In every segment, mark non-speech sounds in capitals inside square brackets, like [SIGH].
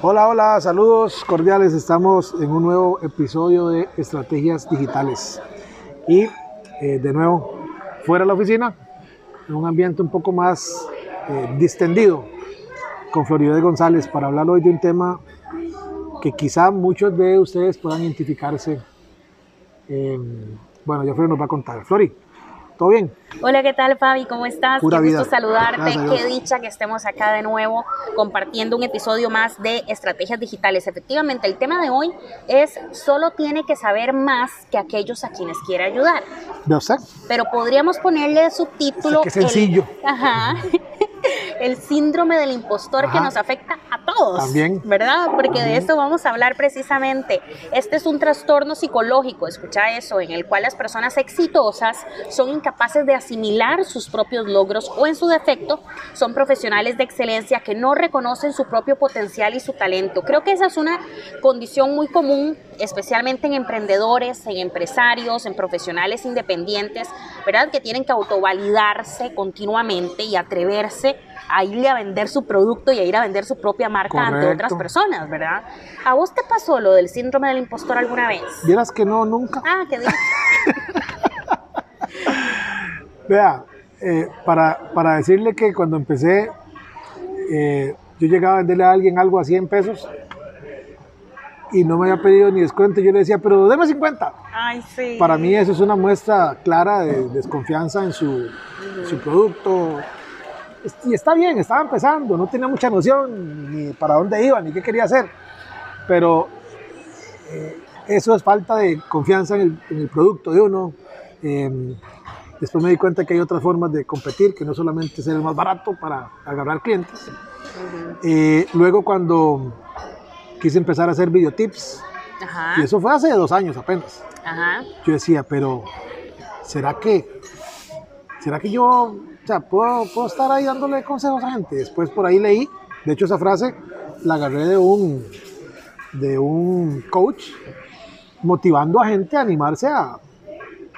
Hola, hola, saludos cordiales. Estamos en un nuevo episodio de Estrategias Digitales. Y eh, de nuevo, fuera de la oficina, en un ambiente un poco más eh, distendido, con Florida González, para hablar hoy de un tema que quizá muchos de ustedes puedan identificarse. Bueno, ya Flori nos va a contar. Flori, ¿Todo bien? Hola, ¿qué tal Fabi? ¿Cómo estás? Qué gusto saludarte. Qué dicha que estemos acá de nuevo compartiendo un episodio más de estrategias digitales. Efectivamente, el tema de hoy es solo tiene que saber más que aquellos a quienes quiere ayudar. ¿No sé? Pero podríamos ponerle subtítulo. Qué sencillo. ajá. [LAUGHS] el síndrome del impostor que nos afecta a todos. También. ¿Verdad? Porque de esto vamos a hablar precisamente. Este es un trastorno psicológico, escucha eso, en el cual las personas exitosas son incapaces de asimilar sus propios logros o en su defecto son profesionales de excelencia que no reconocen su propio potencial y su talento. Creo que esa es una condición muy común, especialmente en emprendedores, en empresarios, en profesionales independientes, ¿verdad? Que tienen que autovalidarse continuamente y atreverse a irle a vender su producto y a ir a vender su propia marca ante otras personas, ¿verdad? ¿A vos te pasó lo del síndrome del impostor alguna vez? Vieras que no, nunca. Ah, qué bien. [LAUGHS] Vea, eh, para, para, decirle que cuando empecé, eh, yo llegaba a venderle a alguien algo a 100 pesos y no me había pedido ni descuento. Yo le decía, pero deme 50. Ay, sí. Para mí eso es una muestra clara de desconfianza en su, su producto, y está bien, estaba empezando, no tenía mucha noción ni para dónde iba, ni qué quería hacer, pero eh, eso es falta de confianza en el, producto de uno. Em, después me di cuenta que hay otras formas de competir, que no solamente ser el más barato para agarrar clientes. Eh, luego cuando quise empezar a hacer videotips, y eso fue hace dos años apenas, yo decía, pero ¿será que, será que yo o sea, puedo, puedo estar ahí dándole consejos a gente. Después por ahí leí, de hecho esa frase la agarré de un, de un coach motivando a gente a animarse a,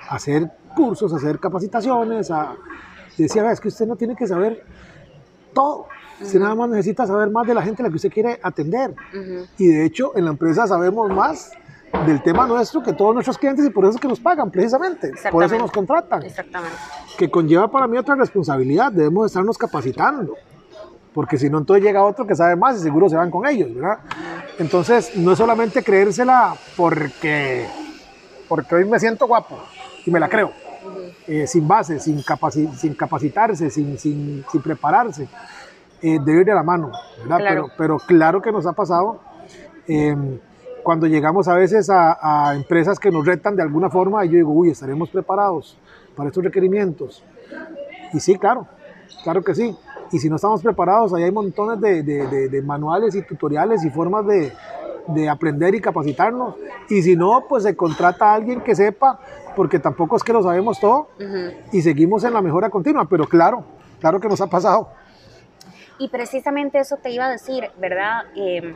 hacer cursos, a hacer capacitaciones, a decía, es que usted no tiene que saber todo. Usted nada más necesita saber más de la gente a la que usted quiere atender. Y de hecho, en la empresa sabemos más del tema nuestro que todos nuestros clientes y por eso es que nos pagan precisamente, por eso nos contratan. Exactamente. Que conlleva para mí otra responsabilidad, debemos estarnos capacitando, porque si no entonces llega otro que sabe más y seguro se van con ellos, ¿verdad? Entonces no es solamente creérsela porque, porque hoy me siento guapo y me la creo, eh, sin base, sin, sin capacitarse, sin, sin, sin prepararse, eh, debe ir de la mano, ¿verdad? Pero, pero claro que nos ha pasado. Eh, cuando llegamos a veces a, empresas que nos retan de alguna forma, yo digo, uy, estaremos preparados para estos requerimientos. Y sí, claro, claro que sí. Y si no estamos preparados, ahí hay montones de, manuales y tutoriales y formas de, aprender y capacitarnos. Y si no, pues se contrata a alguien que sepa, porque tampoco es que lo sabemos todo y seguimos en la mejora continua. Pero claro, claro que nos ha pasado. Y precisamente eso te iba a decir, ¿verdad? Eh,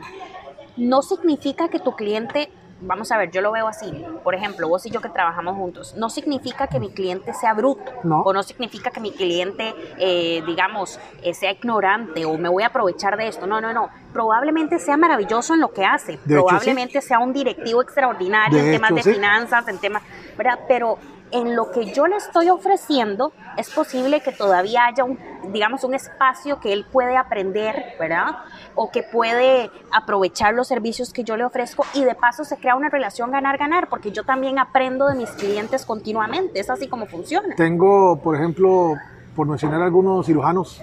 no significa que tu cliente, vamos a ver, yo lo veo así, por ejemplo, vos y yo que trabajamos juntos, no significa que mi cliente sea bruto, o no significa que mi cliente, eh, digamos, eh, sea ignorante o me voy a aprovechar de esto, no, no, no, probablemente sea maravilloso en lo que hace, probablemente sea un directivo extraordinario en temas de finanzas, en temas, ¿verdad? Pero en lo que yo le estoy ofreciendo, es posible que todavía haya un, digamos, un espacio que él puede aprender, ¿verdad? O que puede aprovechar los servicios que yo le ofrezco y de paso se crea una relación ganar-ganar, porque yo también aprendo de mis clientes continuamente, es así como funciona. Tengo, por ejemplo, por mencionar algunos cirujanos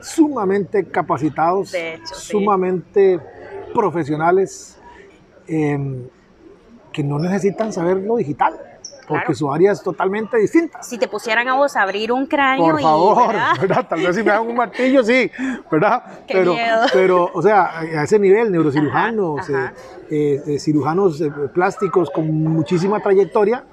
sumamente capacitados, sumamente profesionales, em, que no necesitan saber lo digital porque claro. su área es totalmente distinta. Si te pusieran a vos a abrir un cráneo Por y, favor, ¿verdad? [LAUGHS] ¿verdad? Tal vez si me dan un martillo, sí, ¿verdad? [LAUGHS] Qué pero, miedo. [LAUGHS] pero, o sea, a ese nivel, neurocirujanos, Ajá, ajá. eh, eh, eh, cirujanos eh, plásticos con muchísima trayectoria,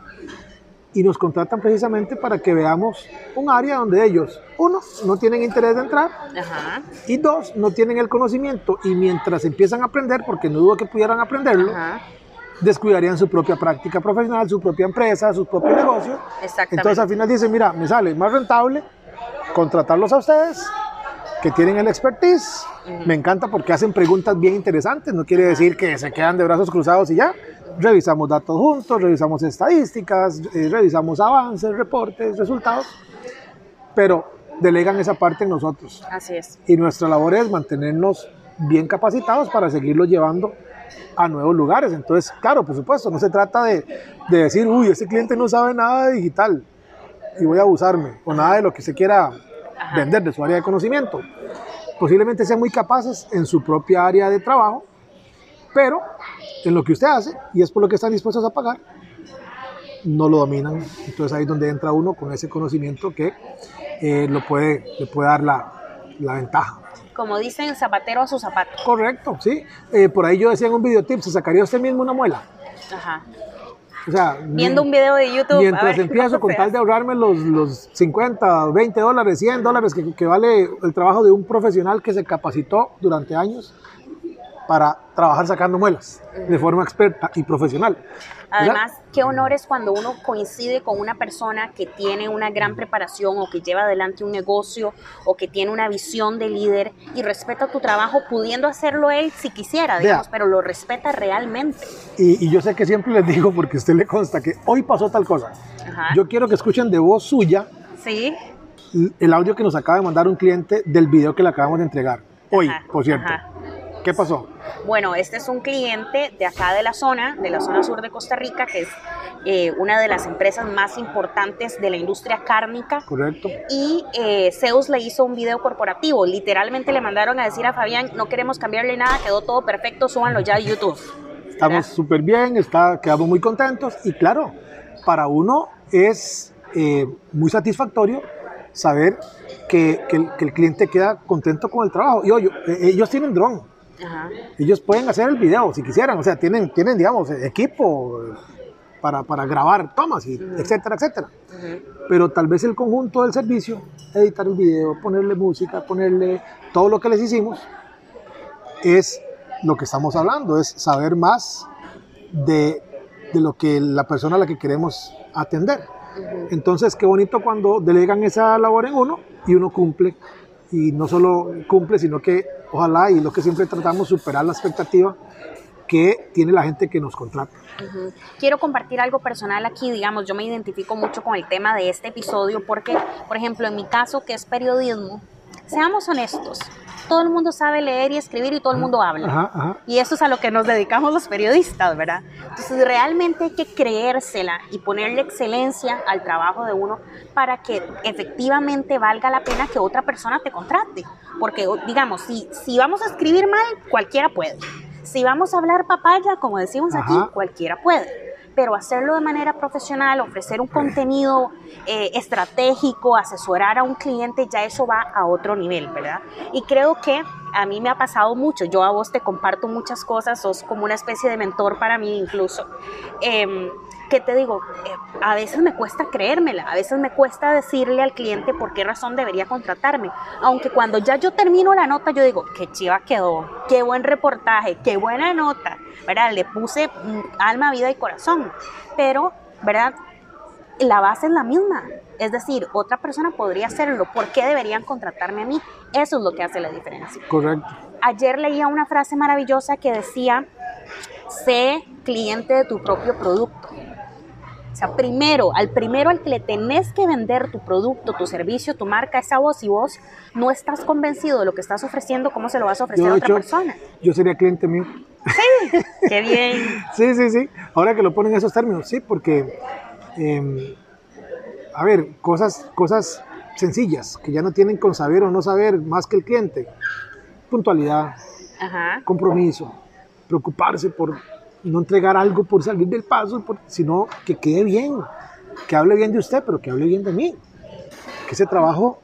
y nos contratan precisamente para que veamos un área donde ellos, uno, no tienen interés de entrar, Ajá, y dos, no tienen el conocimiento, y mientras empiezan a aprender, porque no dudo que pudieran aprenderlo, ajá, descuidarían su propia práctica profesional, su propia empresa, su propio negocio. Entonces al final dicen, mira, me sale más rentable contratarlos a ustedes, que tienen el expertise. Me encanta porque hacen preguntas bien interesantes, no quiere decir que se quedan de brazos cruzados y ya. Revisamos datos juntos, revisamos estadísticas, eh, revisamos avances, reportes, resultados, pero delegan esa parte en nosotros. Así es. Y nuestra labor es mantenernos bien capacitados para seguirlos llevando a nuevos lugares. Entonces, claro, por supuesto, no se trata de, de decir, uy, ese cliente no sabe nada de digital y voy a abusarme, o nada de lo que se quiera vender de su área de conocimiento. Posiblemente sean muy capaces en su propia área de trabajo, pero en lo que usted hace, y es por lo que están dispuestos a pagar, no lo dominan. Entonces ahí es donde entra uno con ese conocimiento que eh, lo puede, le puede dar la, la ventaja. Como dicen, zapatero a su zapato. Correcto, sí. Eh, por ahí yo decía en un videotip, ¿se sacaría usted mismo una muela? Ajá. O sea, Viendo un video de YouTube. a mientras [LAUGHS] ver empiezo con tal de ahorrarme los, los 50, 20 dólares, 100 dólares que, que vale el trabajo de un profesional que se capacitó durante años para trabajar sacando muelas de forma experta y profesional. ¿verdad? Además, qué honor es cuando uno coincide con una persona que tiene una gran preparación o que lleva adelante un negocio o que tiene una visión de líder y respeta tu trabajo pudiendo hacerlo él si quisiera, digamos, Vea. pero lo respeta realmente. Y, y yo sé que siempre les digo, porque a usted le consta que hoy pasó tal cosa. Ajá. Yo quiero que escuchen de voz suya sí. el audio que nos acaba de mandar un cliente del video que le acabamos de entregar. Hoy, Ajá, por cierto. ajá. ¿Qué pasó? Bueno, este es un cliente de acá de la zona, de la zona sur de Costa Rica, que es eh, una de las empresas más importantes de la industria cárnica. ¿Correcto? Y eh, Zeus le hizo un video corporativo. Literalmente le mandaron a decir a Fabián, no queremos cambiarle nada, quedó todo perfecto, súbanlo ya a YouTube. Estamos súper bien, está, quedamos muy contentos y claro, para uno es eh, muy satisfactorio saber que, que el, que el cliente queda contento con el trabajo. Y oye, eh, ellos tienen dron, Ajá. ellos pueden hacer el video si quisieran, o sea, tienen, tienen digamos, equipo para, para grabar tomas, y etcétera, etcétera. Pero tal vez el conjunto del servicio, editar el video, ponerle música, ponerle todo lo que les hicimos, es lo que estamos hablando, es saber más de, de lo que la persona a la que queremos atender. Entonces, qué bonito cuando delegan esa labor en uno y uno cumple. Y no solo cumple, sino que ojalá, y lo que siempre tratamos, superar la expectativa que tiene la gente que nos contrata. Ujú. Quiero compartir algo personal aquí, digamos, yo me identifico mucho con el tema de este episodio porque, por ejemplo, en mi caso, que es periodismo, seamos honestos, todo el mundo sabe leer y escribir y todo el mundo habla. Ajá, ajá. Y eso es a lo que nos dedicamos los periodistas, ¿verdad? Entonces realmente hay que creérsela y ponerle excelencia al trabajo de uno para que efectivamente valga la pena que otra persona te contrate. Porque, digamos, si, si vamos a escribir mal, cualquiera puede. Si vamos a hablar papaya, como decimos aquí, cualquiera puede. Pero hacerlo de manera profesional, ofrecer un contenido eh, estratégico, asesorar a un cliente, ya eso va a otro nivel, ¿verdad? Y creo que a mí me ha pasado mucho. Yo a vos te comparto muchas cosas, sos como una especie de mentor para mí incluso. Em, ¿Qué te digo? Eh, a veces me cuesta creérmela, a veces me cuesta decirle al cliente por qué razón debería contratarme. Aunque cuando ya yo termino la nota, yo digo, qué chiva quedó, qué buen reportaje, qué buena nota, ¿verdad? Le puse mm, alma, vida y corazón. Pero, ¿verdad? La base es la misma. Es decir, otra persona podría hacerlo. ¿Por qué deberían contratarme a mí? Eso es lo que hace la diferencia Correcto. ayer leía una frase maravillosa que decía, sé cliente de tu propio producto. O sea, primero, al primero al que le tenés que vender tu producto, tu servicio, tu marca, esa voz y vos no estás convencido de lo que estás ofreciendo, ¿cómo se lo vas a ofrecer Yo, a otra hecho, persona? yo sería cliente mío. Qué bien. [LAUGHS] Sí, sí, sí. Ahora que lo ponen en esos términos, sí, porque, eh, a ver, cosas, cosas sencillas que ya no tienen con saber o no saber más que el cliente. Puntualidad, Ajá. compromiso, preocuparse por no entregar algo por salir del paso, por- sino que quede bien, que hable bien de usted, pero que hable bien de mí. Que ese trabajo,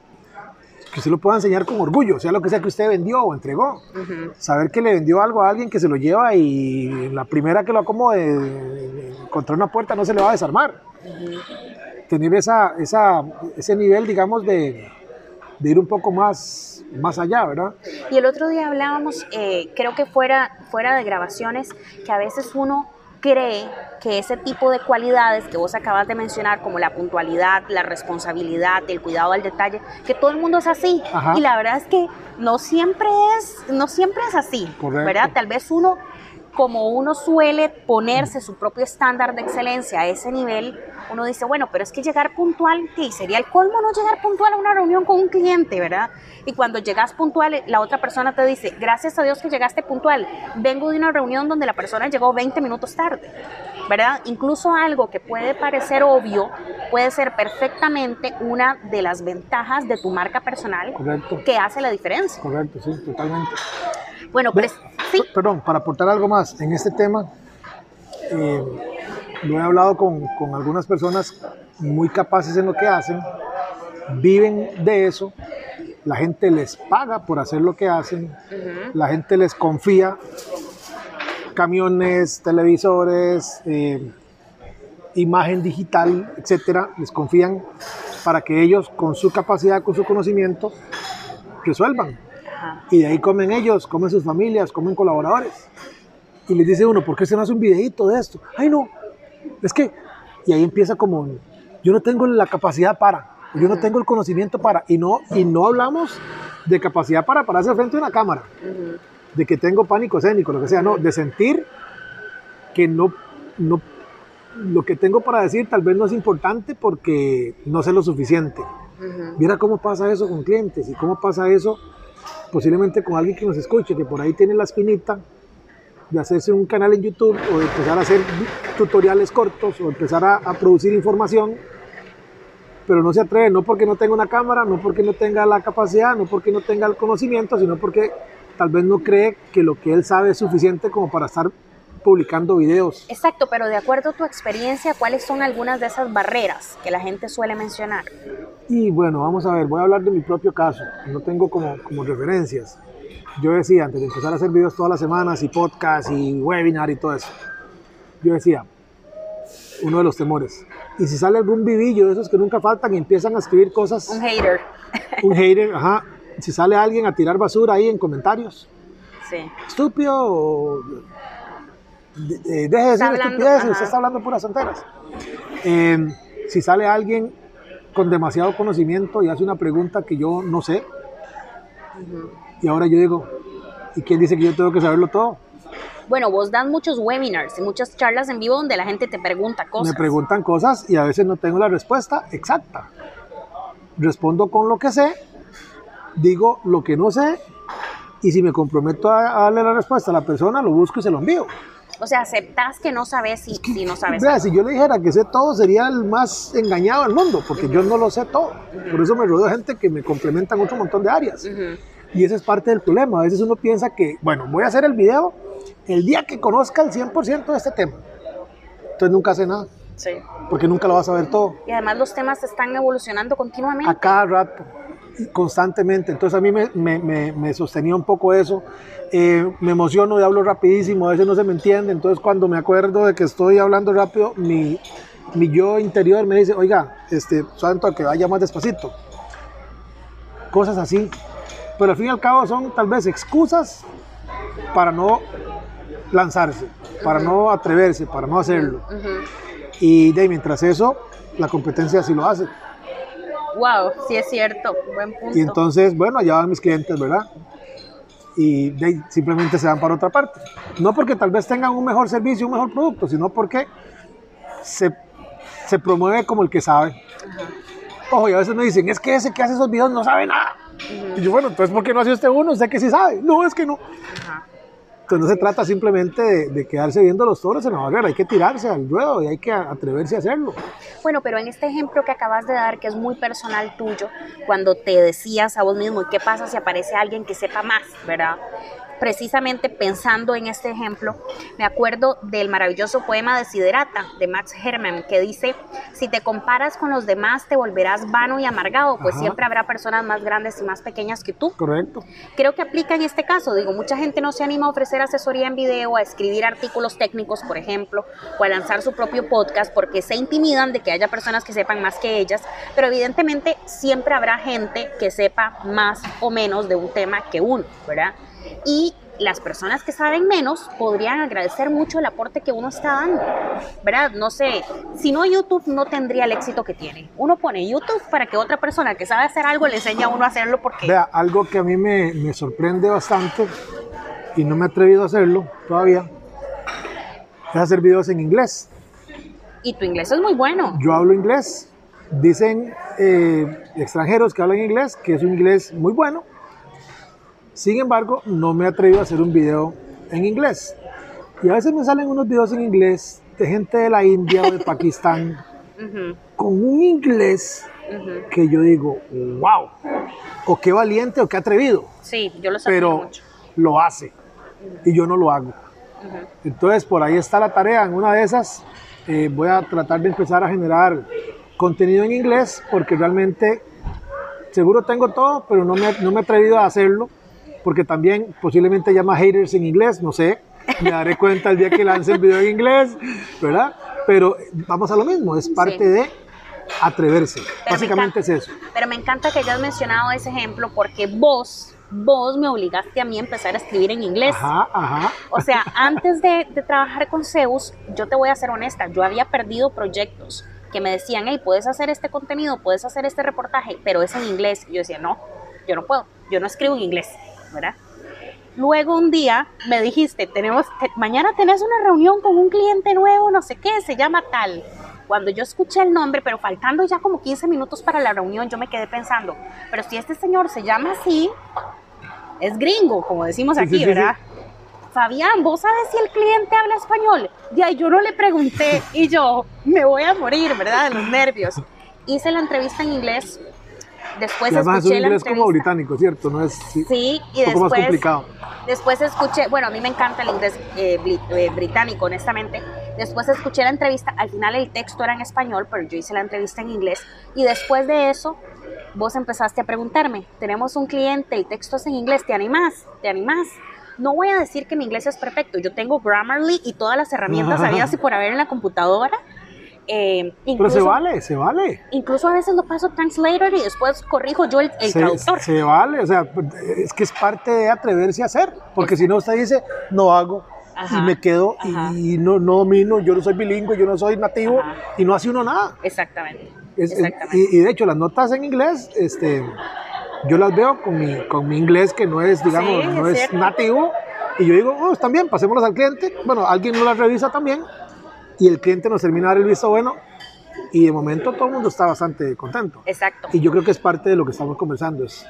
que usted lo pueda enseñar con orgullo, sea lo que sea que usted vendió o entregó. Saber que le vendió algo a alguien que se lo lleva y la primera que lo acomode contra una puerta no se le va a desarmar. Tener esa, esa, ese nivel, digamos, de, de ir un poco más, más allá, ¿verdad? Y el otro día hablábamos, eh, creo que fuera, fuera de grabaciones, que a veces uno cree que ese tipo de cualidades que vos acabas de mencionar, como la puntualidad, la responsabilidad, el cuidado al detalle, que todo el mundo es así. Ajá. Y la verdad es que no siempre es, no siempre es así, Correcto. ¿verdad? Tal vez uno, como uno suele ponerse su propio estándar de excelencia a ese nivel, uno dice, bueno, pero es que llegar puntual, sí, sería el colmo no llegar puntual a una reunión con un cliente, ¿verdad? Y cuando llegas puntual, la otra persona te dice, gracias a Dios que llegaste puntual, vengo de una reunión donde la persona llegó 20 minutos tarde, ¿verdad? Incluso algo que puede parecer obvio puede ser perfectamente una de las ventajas de tu marca personal Correcto, que hace la diferencia. correcto, sí, totalmente. Bueno, pues sí, Perdón, para aportar algo más en este tema, eh, lo he hablado con, con algunas personas muy capaces en lo que hacen, viven de eso, la gente les paga por hacer lo que hacen, la gente les confía camiones, televisores, eh, imagen digital, etcétera, les confían para que ellos con su capacidad, con su conocimiento, resuelvan. Ajá. Y de ahí comen ellos, comen sus familias, comen colaboradores. Y les dice uno, ¿por qué se no hace un videito de esto? Ay, no, es que, y ahí empieza como, yo no tengo la capacidad para, yo no tengo el conocimiento para, y no, y no hablamos de capacidad para pararse al frente de una cámara, de que tengo pánico escénico, lo que sea, no, de sentir que no, no, lo que tengo para decir tal vez no es importante porque no sé lo suficiente. Mira cómo pasa eso con clientes y cómo pasa eso posiblemente con alguien que nos escuche, que por ahí tiene la espinita de hacerse un canal en YouTube o de empezar a hacer tutoriales cortos o empezar a, a producir información, pero no se atreve, no porque no tenga una cámara, no porque no tenga la capacidad, no porque no tenga el conocimiento, sino porque tal vez no cree que lo que él sabe es suficiente como para estar publicando videos. Exacto, pero de acuerdo a tu experiencia, ¿cuáles son algunas de esas barreras que la gente suele mencionar? Y bueno, vamos a ver, voy a hablar de mi propio caso, no tengo como, como referencias. Yo decía, antes de empezar a hacer videos todas las semanas y podcast y webinar y todo eso, yo decía, uno de los temores. Y si sale algún vivillo de esos que nunca faltan y empiezan a escribir cosas, Un hater. [LAUGHS] un hater, ajá, si sale alguien a tirar basura ahí en comentarios, Sí. estúpido, o, de- de- deje de decir estupideces, usted está hablando puras tonteras. Eh, si sale alguien con demasiado conocimiento y hace una pregunta que yo no sé, y ahora yo digo, ¿y quién dice que yo tengo que saberlo todo? Bueno, vos das muchos webinars y muchas charlas en vivo donde la gente te pregunta cosas. Me preguntan cosas y a veces no tengo la respuesta exacta. Respondo con lo que sé, digo lo que no sé, y si me comprometo a, darle la respuesta a la persona, lo busco y se lo envío. O sea, aceptás que no sabes si, si no sabes. Vea, si yo le dijera que sé todo, sería el más engañado del mundo, porque yo no lo sé todo. Por eso me rodeo de gente que me complementa en otro montón de áreas. Ujú. Y ese es parte del problema. A veces uno piensa que, bueno, voy a hacer el video el día que conozca el 100% de este tema. Entonces nunca hace nada, Sí. porque nunca lo vas a ver todo. Y además los temas están evolucionando continuamente. A cada rato, constantemente. Entonces a mí me, me- me- me sostenía un poco eso. Eh, me emociono y hablo rapidísimo, a veces no se me entiende. Entonces cuando me acuerdo de que estoy hablando rápido, mi, mi yo interior me dice, oiga, este, santo, que vaya más despacito. Cosas así. Pero al fin y al cabo son tal vez excusas para no lanzarse, para no atreverse, para no hacerlo. Ujú. Y de ahí, mientras eso, la competencia sí lo hace. Wow, sí es cierto. Buen punto. Y entonces, bueno, allá van mis clientes, ¿verdad? Y de ahí simplemente se van para otra parte. No porque tal vez tengan un mejor servicio, un mejor producto, sino porque se, se promueve como el que sabe. Ojo, y a veces me dicen, es que ese que hace esos videos no sabe nada. Y yo, bueno, entonces, ¿por qué no hace usted uno? Usted que sí sabe. No, es que no. Ajá. Entonces no se trata simplemente de, de quedarse viendo los toros en la barrera, hay que tirarse al ruedo y hay que atreverse a hacerlo. Bueno, pero en este ejemplo que acabas de dar, que es muy personal tuyo, cuando te decías a vos mismo, ¿y qué pasa si aparece alguien que sepa más, verdad? Precisamente pensando en este ejemplo, me acuerdo del maravilloso poema de Siderata de Max Hermann que dice, si te comparas con los demás te volverás vano y amargado, pues Ajá. siempre habrá personas más grandes y más pequeñas que tú. Correcto. Creo que aplica en este caso, digo, mucha gente no se anima a ofrecer asesoría en video, a escribir artículos técnicos, por ejemplo, o a lanzar su propio podcast porque se intimidan de que haya personas que sepan más que ellas, pero evidentemente siempre habrá gente que sepa más o menos de un tema que uno, ¿verdad? Y las personas que saben menos podrían agradecer mucho el aporte que uno está dando, ¿verdad? No sé, si no YouTube no tendría el éxito que tiene. Uno pone YouTube para que otra persona que sabe hacer algo le enseñe a uno a hacerlo porque... Vea, algo que a mí me, me sorprende bastante y no me he atrevido a hacerlo todavía es hacer videos en inglés. Y tu inglés es muy bueno. Yo hablo inglés. Dicen eh, extranjeros que hablan inglés que es un inglés muy bueno. Sin embargo, no me he atrevido a hacer un video en inglés. Y a veces me salen unos videos en inglés de gente de la India o de Pakistán [LAUGHS] con un inglés que yo digo, wow, o qué valiente o qué atrevido, Sí, yo lo pero mucho. lo hace y yo no lo hago. Entonces, por ahí está la tarea. En una de esas, eh, voy a tratar de empezar a generar contenido en inglés porque realmente, seguro tengo todo, pero no me, no me he atrevido a hacerlo porque también posiblemente llama haters en inglés, no sé. Me daré cuenta el día que lance el video en inglés, ¿verdad? Pero vamos a lo mismo, es parte Sí. de atreverse. me Básicamente es encanta. eso. Pero me encanta que hayas mencionado ese ejemplo porque vos, vos me obligaste a mí a empezar a escribir en inglés. Ajá, ajá. O sea, antes de, de trabajar con Zeus, yo te voy a ser honesta, yo había perdido proyectos que me decían, hey, puedes hacer este contenido, puedes hacer este reportaje, pero es en inglés. Y yo decía, no, yo no puedo, yo no escribo en inglés, ¿verdad? Luego un día me dijiste, tenemos, te- mañana tenés una reunión con un cliente nuevo, no sé qué, se llama tal. Cuando yo escuché el nombre, pero faltando ya como 15 minutos para la reunión, yo me quedé pensando, pero si este señor se llama así, es gringo, como decimos Sí, aquí, sí, sí, sí. ¿verdad? Fabián, ¿vos sabes si el cliente habla español? Ya, yo no le pregunté y yo me voy a morir, ¿verdad? De los nervios. Hice la entrevista en inglés. Después además es un escuché la inglés como británico, ¿cierto? No es sí, Sí, y un poco más complicado. después escuché, bueno, a mí me encanta el inglés eh, eh, británico, honestamente. Después escuché la entrevista, al final el texto era en español, pero yo hice la entrevista en inglés. Y después de eso, vos empezaste a preguntarme, tenemos un cliente, el texto es en inglés, ¿te animás? ¿Te animás? No voy a decir que mi inglés es perfecto, yo tengo Grammarly y todas las herramientas [LAUGHS] habidas y por haber en la computadora. Eh, Pero se incluso- vale, se vale. Incluso a veces lo paso translator y después corrijo yo el, el se, traductor. se vale, o sea, es que es parte de atreverse a hacer, porque si no usted dice, no hago, Ajá, y me quedo y- y, no, no domino, yo no soy bilingüe, yo no soy nativo, Ajá. y no hace uno nada. Exactamente. Es- es- exactamente. y, y de hecho, las notas en inglés, este, yo las veo con mi, con mi inglés, que no es, digamos, Sí, no es es nativo, y yo digo, oh, están bien, pasémoslas al cliente. Bueno, alguien no las revisa también, y el cliente nos termina de dar el visto bueno, y de momento todo el mundo está bastante contento. Exacto. Y yo creo que es parte de lo que estamos conversando. Es,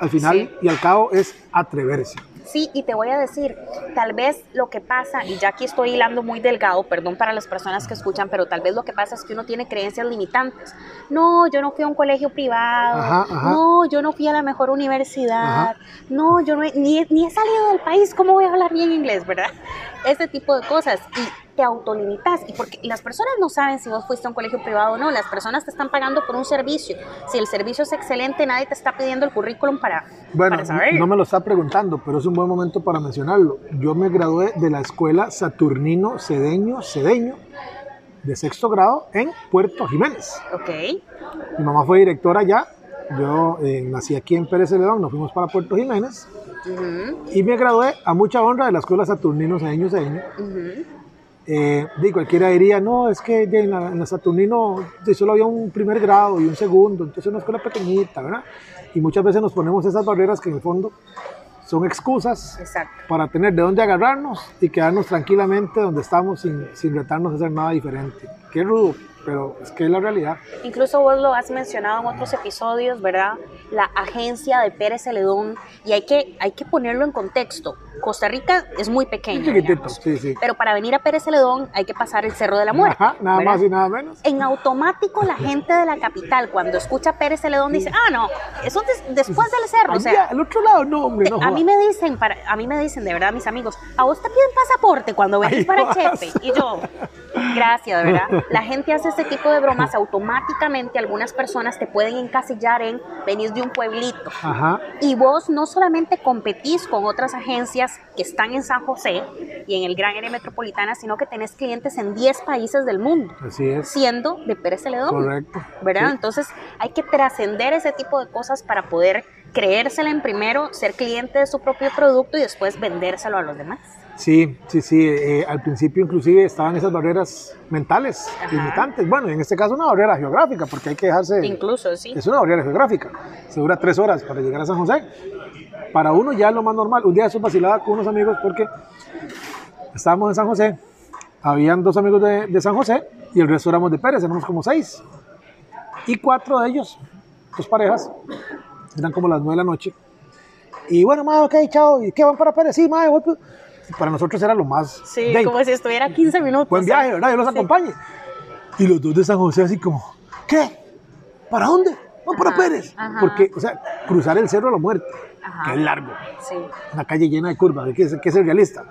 al final Sí. y al cabo es atreverse. Sí, y te voy a decir, tal vez lo que pasa, y ya aquí estoy hilando muy delgado, perdón para las personas que escuchan, pero tal vez lo que pasa es que uno tiene creencias limitantes. No, yo no fui a un colegio privado, Ajá, ajá. no, yo no fui a la mejor universidad, Ajá. no, yo no he- ni, ni he salido del país, ¿cómo voy a hablar bien inglés, verdad? Ese tipo de cosas. Y te autolimitas. Y porque las personas no saben si vos fuiste a un colegio privado o no, las personas te están pagando por un servicio. Si el servicio es excelente, nadie te está pidiendo el currículum para, Bueno, para saber. no me lo está preguntando, pero es un buen momento para mencionarlo. Yo me gradué de la escuela Saturnino Cedeño Cedeño de sexto grado en Puerto Jiménez. Ok. Mi mamá fue directora allá. Yo eh, nací aquí en Pérez Celedón, nos fuimos para Puerto Jiménez y me gradué a mucha honra de la escuela Saturnino Cedeño Cedeño. ujú. Eh, cualquiera diría, no, es que en la, en la Saturnino solo había un primer grado y un segundo, entonces una escuela pequeñita, ¿verdad? Y muchas veces nos ponemos esas barreras que en el fondo son excusas Exacto. para tener de dónde agarrarnos y quedarnos tranquilamente donde estamos sin, sin retarnos a hacer nada diferente. Qué rudo, pero es que es la realidad. Incluso vos lo has mencionado en otros episodios, ¿verdad? La agencia de Pérez Celedón, y hay que, hay que ponerlo en contexto. Costa Rica es muy pequeño, Chiquitito, digamos, sí, sí. pero para venir a Pérez Celedón hay que pasar el Cerro de la Muerte. Ajá, nada ¿verdad? más y nada menos. En automático la gente de la capital cuando escucha Pérez Celedón dice, ah, no, eso es después del cerro, o sea, al otro lado, no, hombre, no a mí me dicen, para, a mí me dicen de verdad mis amigos, a vos te piden pasaporte cuando venís para. Chepe. Y yo, gracias, verdad. La gente hace este tipo de bromas automáticamente. Algunas personas te pueden encasillar en venís de un pueblito. Ajá, Y vos no solamente competís con otras agencias que están en San José y en el gran área metropolitana, sino que tenés clientes en 10 países del mundo, así es. siendo de Pérez Celedón. Correcto. ¿verdad? Sí. Entonces hay que trascender ese tipo de cosas para poder creérsela en primero, ser cliente de su propio producto y después vendérselo a los demás. Sí, sí, sí. eh, al principio inclusive estaban esas barreras mentales, Ajá. limitantes. Bueno, en este caso una barrera geográfica, porque hay que dejarse... Incluso, sí. Es una barrera geográfica. Se dura tres horas para llegar a San José. Para uno ya es lo más normal. Un día eso vacilaba con unos amigos porque estábamos en San José. Habían dos amigos de, de San José y el resto éramos de Pérez, éramos como seis. Y cuatro de ellos, dos parejas, eran como las nueve de la noche. Y bueno, madre, ok, chao. ¿Y qué van para Pérez? Sí, madre, voy, pues. Para nosotros era lo más. Sí, como si estuviera 15 minutos. Buen viaje, ¿verdad? Yo los Sí. acompañe. Y los dos de San José así como, ¿qué? ¿Para dónde? Vamos para Pérez. ajá. Porque, o sea, cruzar el Cerro de la Muerte, Ajá. que es largo, Sí. una calle llena de curvas, hay que, hay que ser realista.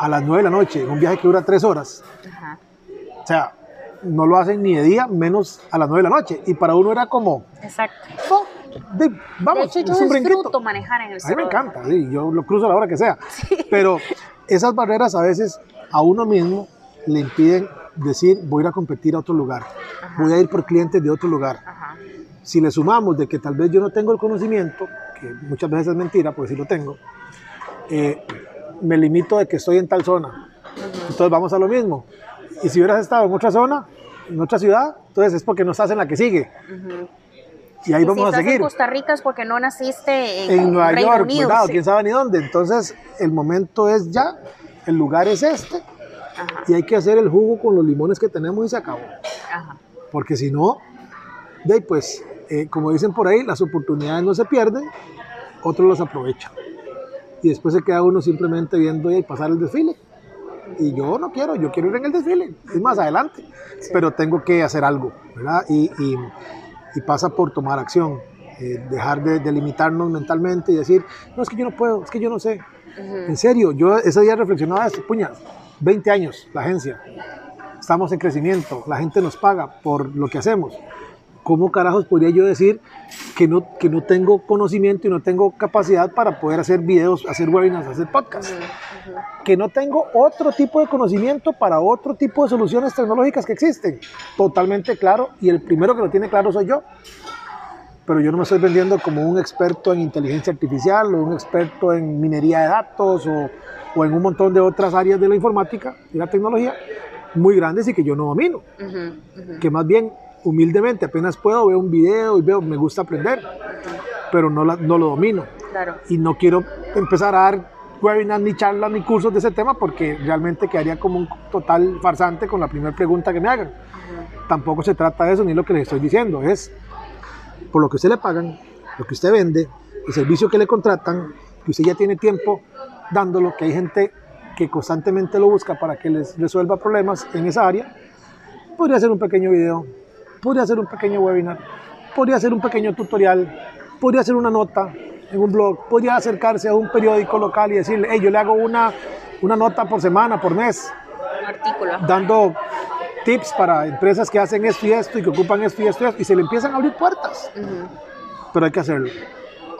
A las 9 de la noche, un viaje que dura 3 horas, Ajá. o sea, no lo hacen ni de día, menos a las 9 de la noche. Y para uno era como, Exacto. no, de- vamos, de hecho, es un brinquito. disfruto manejar en el A mí cerro. me encanta, sí, yo lo cruzo a la hora que sea. Pero esas barreras a veces a uno mismo le impiden decir voy a ir a competir a otro lugar, Ajá. voy a ir por clientes de otro lugar. Ajá. Si le sumamos de que tal vez yo no tengo el conocimiento, que muchas veces es mentira, porque sí lo tengo, eh, me limito de que estoy en tal zona. Entonces vamos a lo mismo. Y si hubieras estado en otra zona, en otra ciudad, entonces es porque no estás en la que sigue. Y ahí Y vamos si a estás seguir. en Costa Rica es porque no naciste en, en Nueva Reino York, Unido. ¿verdad? O sí. quién sabe ni dónde. Entonces, el momento es ya, el lugar es este, Ajá. y hay que hacer el jugo con los limones que tenemos y se acabó. Ajá. Porque si no, de ahí, pues, eh, como dicen por ahí, las oportunidades no se pierden, otros las aprovechan. Y después se queda uno simplemente viendo y pasar el desfile. Y yo no quiero, yo quiero ir en el desfile, es más adelante, pero tengo que hacer algo, ¿verdad? Y, y- y pasa por tomar acción, eh, dejar de, de limitarnos mentalmente y decir, no, es que yo no puedo, es que yo no sé. En serio, yo ese día reflexionaba esto, puña, 20 años la agencia, estamos en crecimiento, la gente nos paga por lo que hacemos. ¿Cómo carajos podría yo decir que no, que no tengo conocimiento y no tengo capacidad para poder hacer videos, hacer webinars, hacer podcasts? Que no tengo otro tipo de conocimiento para otro tipo de soluciones tecnológicas que existen. Totalmente claro, y el primero que lo tiene claro soy yo. Pero yo no me estoy vendiendo como un experto en inteligencia artificial o un experto en minería de datos o, o en un montón de otras áreas de la informática y la tecnología muy grandes y que yo no domino Ujú, ujú. que más bien humildemente. Apenas puedo veo un video y veo me gusta aprender pero no, la- no lo domino. Claro. y no quiero empezar a dar webinars ni charlas ni cursos de ese tema porque realmente quedaría como un total farsante con la primera pregunta que me hagan. Tampoco se trata de eso ni lo que les estoy diciendo. Es por lo que usted le pagan lo que usted vende el servicio que le contratan que usted ya tiene tiempo dándolo que hay gente que constantemente lo busca para que les resuelva problemas en esa área podría hacer un pequeño video, podría hacer un pequeño webinar, podría hacer un pequeño tutorial, podría hacer una nota en un blog, podría acercarse a un periódico local y decirle, hey, yo le hago una, una nota por semana, por mes, Un artículo. dando tips para empresas que hacen esto y esto y que ocupan esto y esto y esto, y se le empiezan a abrir puertas, pero hay que hacerlo.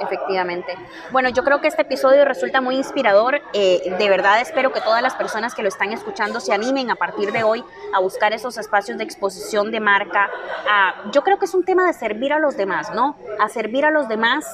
Efectivamente. Bueno, yo creo que este episodio resulta muy inspirador. Eh, de verdad espero que todas las personas que lo están escuchando se animen a partir de hoy a buscar esos espacios de exposición de marca. a- yo creo que es un tema de servir a los demás, ¿no? A servir a los demás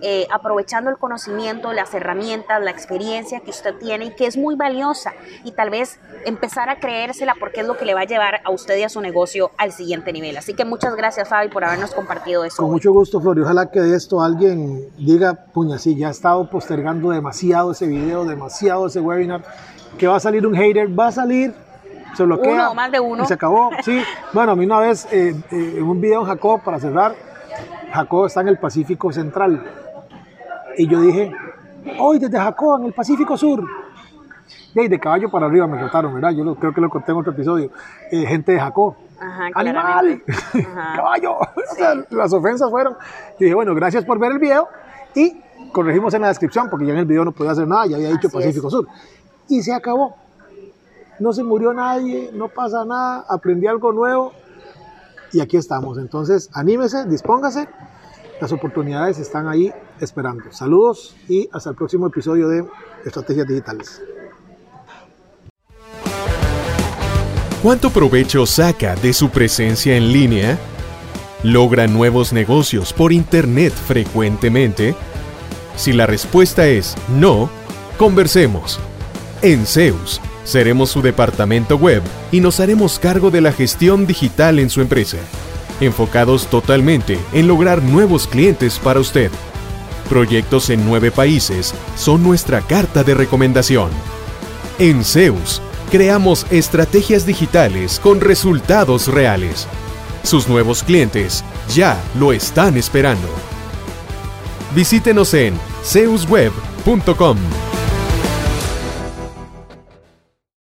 eh, aprovechando el conocimiento, las herramientas, la experiencia que usted tiene y que es muy valiosa. Y tal vez empezar a creérsela porque es lo que le va a llevar a usted y a su negocio al siguiente nivel. Así que muchas gracias, Fabi, por habernos compartido eso. Con mucho gusto, Flor, y ojalá que de esto alguien diga, puña, sí, ya he estado postergando demasiado ese video, demasiado ese webinar, que va a salir un hater, va a salir, se bloquea. Uno, más de uno. Y se acabó, sí. [LAUGHS] Bueno, a mí una vez, eh, eh, un video en Jacob, para cerrar, Jacob está en el Pacífico Central. Y yo dije, hoy desde Jacob, en el Pacífico Sur. Y de caballo para arriba me trataron, ¿verdad? Yo lo- creo que lo conté en otro episodio. Eh, gente de Jacob. Ajá, ¡Animal! [LAUGHS] Ajá. ¡Caballo! [LAUGHS] O sea, las ofensas fueron. Yo dije, bueno, gracias por ver el video y corregimos en la descripción porque ya en el video no podía hacer nada, ya había dicho Así Pacífico es. Sur. Y se acabó. No se murió nadie, no pasa nada, aprendí algo nuevo y aquí estamos. Entonces, anímese, dispóngase. Las oportunidades están ahí esperando. Saludos y hasta el próximo episodio de Estrategias Digitales. ¿Cuánto provecho saca de su presencia en línea? ¿Logra nuevos negocios por Internet frecuentemente? Si la respuesta es no, conversemos. En Zeus, seremos su departamento web y nos haremos cargo de la gestión digital en su empresa, enfocados totalmente en lograr nuevos clientes para usted. Proyectos en nueve países son nuestra carta de recomendación. En Zeus, creamos estrategias digitales con resultados reales. Sus nuevos clientes ya lo están esperando. Visítenos en zeusweb.com.